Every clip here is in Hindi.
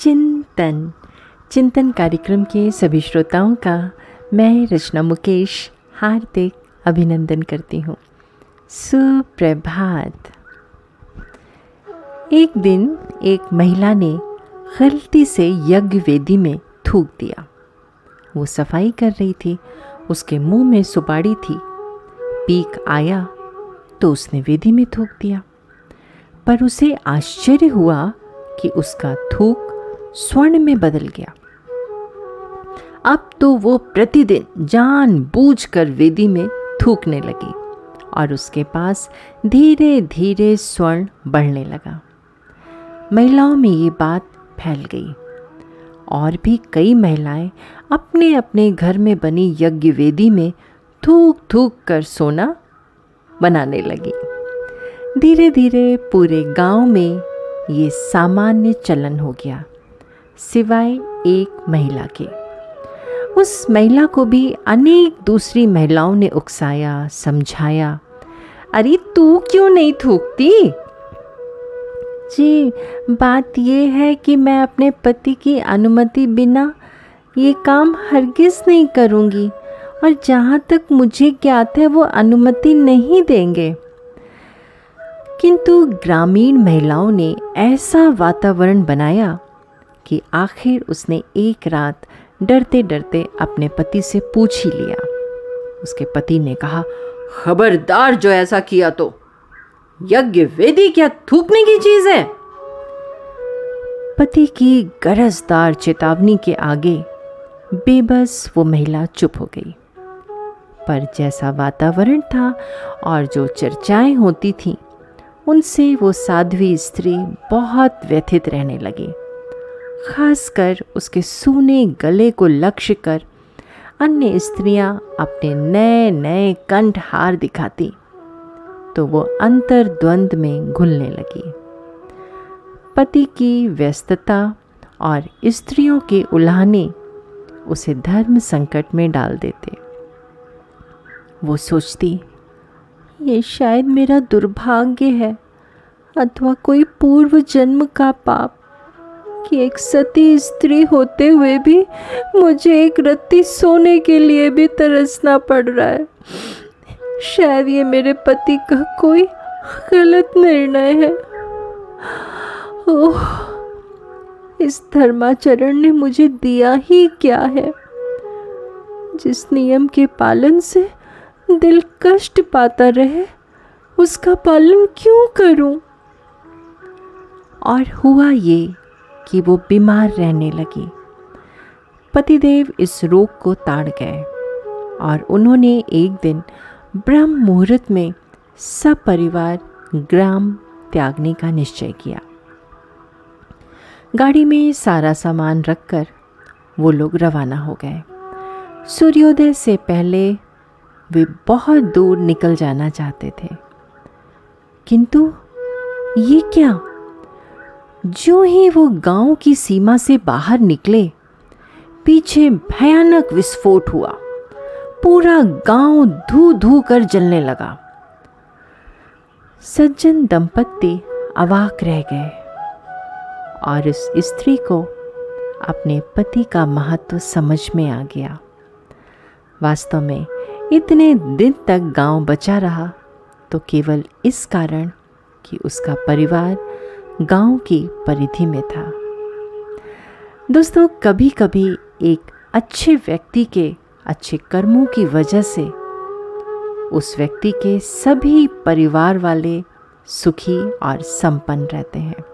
चिंतन। चिंतन कार्यक्रम के सभी श्रोताओं का मैं रचना मुकेश हार्दिक अभिनंदन करती हूँ। सुप्रभात। एक दिन एक महिला ने गलती से यज्ञ वेदी में थूक दिया। वो सफ़ाई कर रही थी, उसके मुँह में सुपाड़ी थी। पीक आया तो उसने वेदी में थूक दिया। पर उसे आश्चर्य हुआ कि उसका थूक स्वर्ण में बदल गया। अब तो वो प्रतिदिन जान बूझ कर वेदी में थूकने लगी और उसके पास धीरे धीरे स्वर्ण बढ़ने लगा। महिलाओं में ये बात फैल गई। और भी कई महिलाएँ अपने अपने घर में बनी यज्ञ वेदी में थूक थूक कर सोना बनाने लगी। धीरे धीरे पूरे गाँव में ये सामान्य चलन हो गया। सिवाय एक महिला के। उस महिला को भी अनेक दूसरी महिलाओं ने उकसाया, समझाया, अरे तू क्यों नहीं थूकती? जी, बात यह है कि मैं अपने पति की अनुमति बिना ये काम हरगिज़ नहीं करूँगी और जहाँ तक मुझे ज्ञात है वो अनुमति नहीं देंगे। किंतु ग्रामीण महिलाओं ने ऐसा वातावरण बनाया कि आखिर उसने एक रात डरते डरते अपने पति से पूछ ही लिया। उसके पति ने कहा, खबरदार जो ऐसा किया तो यज्ञ वेदी क्या थूकने की चीज़ है? पति की गरजदार चेतावनी के आगे बेबस वो महिला चुप हो गई। पर जैसा वातावरण था और जो चर्चाएँ होती थीं, उनसे वो साध्वी स्त्री बहुत व्यथित रहने लगी। खासकर उसके सूने गले को लक्ष्य कर अन्य स्त्रियाँ अपने नए नए कंठ हार दिखाती तो वो अंतर द्वंद में घुलने लगी। पति की व्यस्तता और स्त्रियों के उल्हाने उसे धर्म संकट में डाल देते। वो सोचती, ये शायद मेरा दुर्भाग्य है अथवा कोई पूर्व जन्म का पाप कि एक सती स्त्री होते हुए भी मुझे एक रत्ती सोने के लिए भी तरसना पड़ रहा है। शायद ये मेरे पति का कोई गलत निर्णय है। ओह, इस धर्माचरण ने मुझे दिया ही क्या है? जिस नियम के पालन से दिल कष्ट पाता रहे, उसका पालन क्यों करूँ? और हुआ ये कि वो बीमार रहने लगी। पतिदेव इस रोग को ताड़ गए और उन्होंने एक दिन ब्रह्म मुहूर्त में सब परिवार ग्राम त्यागने का निश्चय किया। गाड़ी में सारा सामान रखकर वो लोग रवाना हो गए। सूर्योदय से पहले वे बहुत दूर निकल जाना चाहते थे। किंतु ये क्या? जो ही वो गाँव की सीमा से बाहर निकले, पीछे भयानक विस्फोट हुआ। पूरा गाँव धू धू कर जलने लगा। सज्जन दंपत्ति अवाक रह गए और इस स्त्री को अपने पति का महत्व समझ में आ गया। वास्तव में इतने दिन तक गाँव बचा रहा तो केवल इस कारण कि उसका परिवार गाँव की परिधि में था। दोस्तों कभी कभी एक अच्छे व्यक्ति के अच्छे कर्मों की वजह से उस व्यक्ति के सभी परिवार वाले सुखी और संपन्न रहते हैं।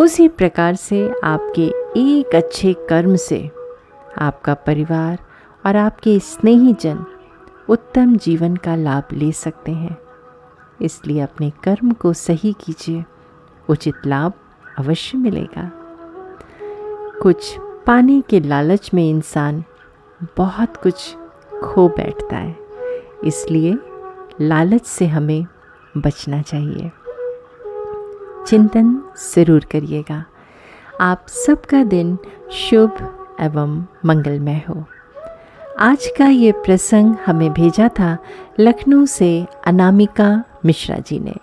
उसी प्रकार से आपके एक अच्छे कर्म से आपका परिवार और आपके स्नेही जन उत्तम जीवन का लाभ ले सकते हैं। इसलिए अपने कर्म को सही कीजिए। उचित लाभ अवश्य मिलेगा। कुछ पाने के लालच में इंसान बहुत कुछ खो बैठता है, इसलिए लालच से हमें बचना चाहिए। चिंतन ज़रूर करिएगा। आप सबका दिन शुभ एवं मंगलमय हो। आज का ये प्रसंग हमें भेजा था लखनऊ से अनामिका मिश्रा जी ने।